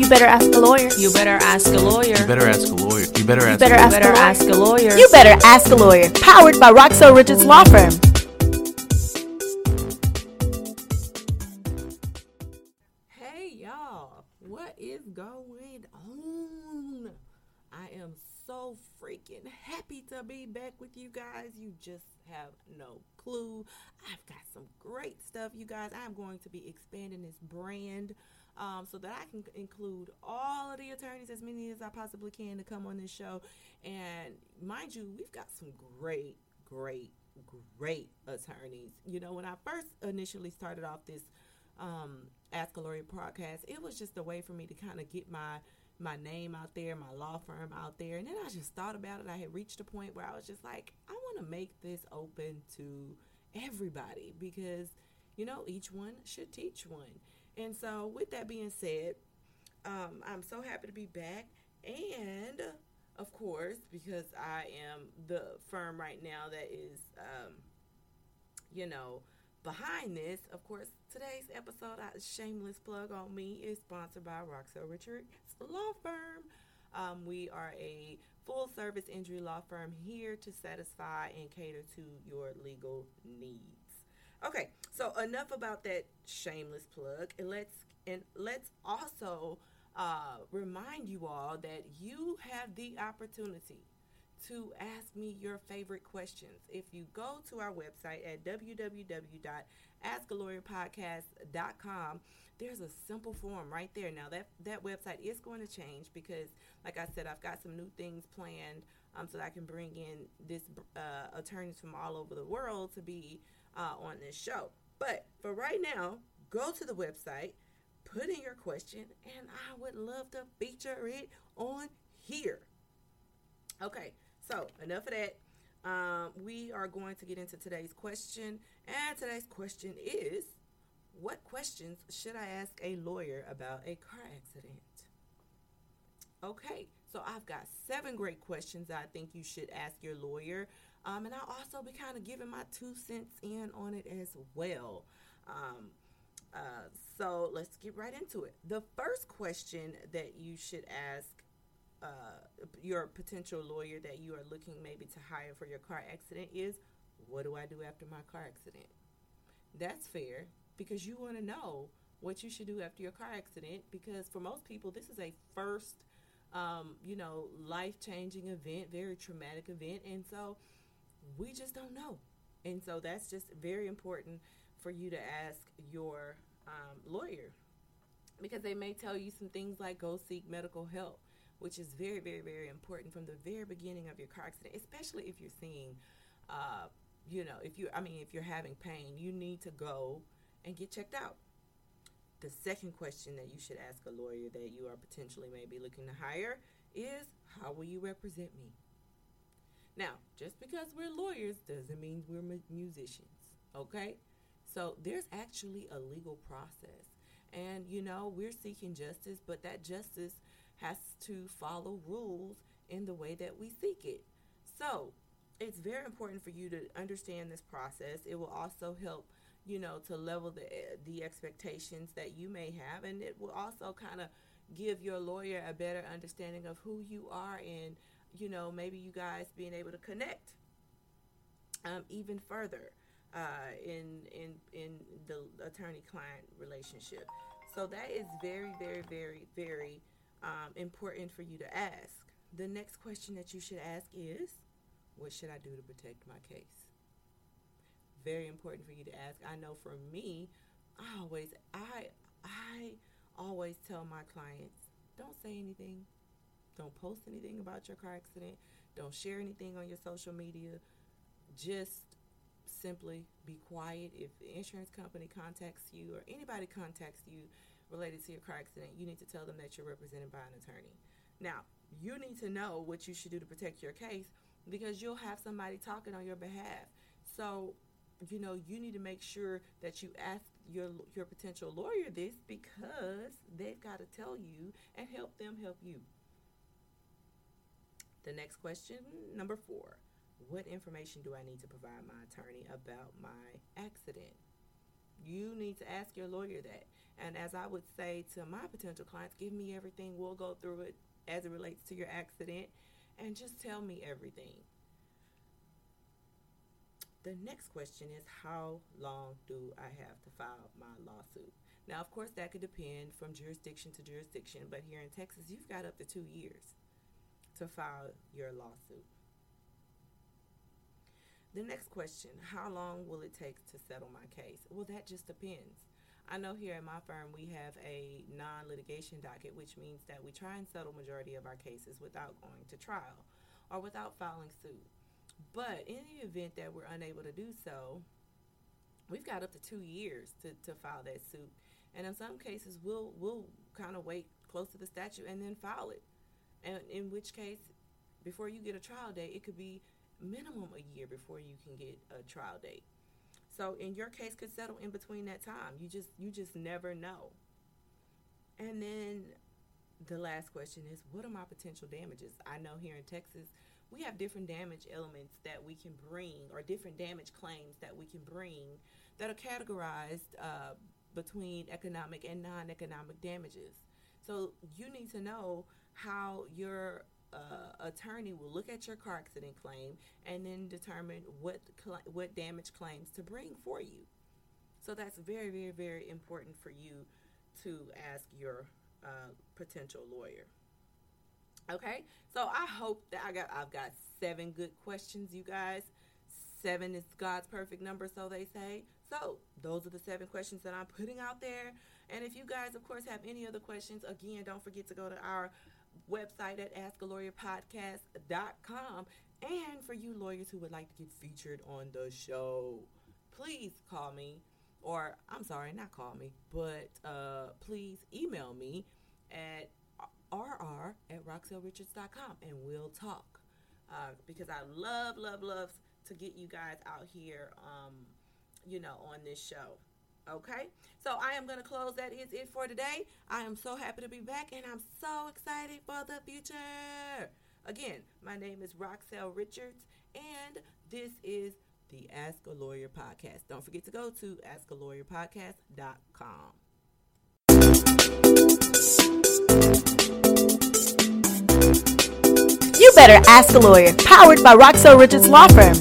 You better ask a lawyer. You better ask a lawyer. You better ask a lawyer. You better ask. better a ask You better ask a lawyer. You better ask a lawyer. Powered by Roxell Richards Law Firm. Hey y'all, what is going on? I am so freaking happy to be back with you guys. You just have no clue. I've got some great stuff, you guys. I'm going to be expanding this brand um, so that I can include all of the attorneys, as many as I possibly can, to come on this show. And mind you, we've got some great, great, great attorneys. You know, when I first initially started off this um, Ask a Lawyer podcast, it was just a way for me to kind of get my my name out there, my law firm out there. And then I just thought about it. I had reached a point where I was just like, I want to make this open to everybody because, you know, each one should teach one. And so, with that being said, um, I'm so happy to be back. And of course, because I am the firm right now that is, um, you know, behind this, of course, today's episode, a shameless plug on me, is sponsored by Roxell Richards Law Firm. Um, we are a full service injury law firm here to satisfy and cater to your legal needs. Okay, so enough about that shameless plug, and let's and let's also uh, remind you all that you have the opportunity to ask me your favorite questions. If you go to our website at www.askalawyerpodcast.com, there's a simple form right there. Now that that website is going to change because, like I said, I've got some new things planned um, so that I can bring in this uh, attorneys from all over the world to be uh, on this show. But for right now, go to the website, put in your question, and I would love to feature it on here. Okay, so enough of that. Um, we are going to get into today's question, and today's question is What questions should I ask a lawyer about a car accident? Okay, so I've got seven great questions I think you should ask your lawyer. Um, and I'll also be kind of giving my two cents in on it as well. Um, uh, so let's get right into it. The first question that you should ask uh, your potential lawyer that you are looking maybe to hire for your car accident is what do I do after my car accident? That's fair because you want to know what you should do after your car accident because for most people, this is a first, um, you know, life changing event, very traumatic event. And so we just don't know. And so that's just very important for you to ask your um, lawyer because they may tell you some things like go seek medical help which is very, very, very important from the very beginning of your car accident, especially if you're seeing, uh, you know, if you, I mean, if you're having pain, you need to go and get checked out. The second question that you should ask a lawyer that you are potentially maybe looking to hire is, how will you represent me? Now, just because we're lawyers doesn't mean we're musicians, okay? So there's actually a legal process. And, you know, we're seeking justice, but that justice has to follow rules in the way that we seek it. So it's very important for you to understand this process. It will also help, you know, to level the eh, the expectations that you may have, and it will also kind of give your lawyer a better understanding of who you are, and you know, maybe you guys being able to connect um, even further uh, in in in the attorney-client relationship. So that is very, very, very, very um, important for you to ask. The next question that you should ask is, what should I do to protect my case? Very important for you to ask. I know for me, I always I I always tell my clients, don't say anything. Don't post anything about your car accident. Don't share anything on your social media. Just simply be quiet. If the insurance company contacts you or anybody contacts you related to your car accident, you need to tell them that you're represented by an attorney. Now, you need to know what you should do to protect your case because you'll have somebody talking on your behalf. So, you know, you need to make sure that you ask your your potential lawyer this because they've got to tell you and help them help you. The next question, number 4. What information do I need to provide my attorney about my accident? You need to ask your lawyer that. And as I would say to my potential clients, give me everything. We'll go through it as it relates to your accident and just tell me everything. The next question is how long do I have to file my lawsuit? Now, of course, that could depend from jurisdiction to jurisdiction, but here in Texas, you've got up to two years to file your lawsuit. The next question How long will it take to settle my case? Well, that just depends. I know here at my firm we have a non-litigation docket, which means that we try and settle majority of our cases without going to trial or without filing suit. But in the event that we're unable to do so, we've got up to two years to, to file that suit. And in some cases, we'll we'll kind of wait close to the statute and then file it. And in which case, before you get a trial date, it could be minimum a year before you can get a trial date. So in your case could settle in between that time. You just you just never know. And then the last question is what are my potential damages? I know here in Texas we have different damage elements that we can bring or different damage claims that we can bring that are categorized uh, between economic and non-economic damages. So you need to know how your uh, attorney will look at your car accident claim and then determine what cl- what damage claims to bring for you. So that's very, very, very important for you to ask your uh, potential lawyer. Okay, so I hope that I got I've got seven good questions, you guys. Seven is God's perfect number, so they say. So those are the seven questions that I'm putting out there. And if you guys, of course, have any other questions, again, don't forget to go to our website at askalawyerpodcast.com. And for you lawyers who would like to get featured on the show, please call me, or I'm sorry, not call me, but uh, please email me at rr at roxellerichards.com and we'll talk. Uh, because I love, love, love to get you guys out here, um, you know, on this show. Okay, so I am going to close. That is it for today. I am so happy to be back, and I'm so excited for the future. Again, my name is Roxell Richards, and this is the Ask a Lawyer podcast. Don't forget to go to askalawyerpodcast.com. You better ask a lawyer. Powered by Roxell Richards Law Firm.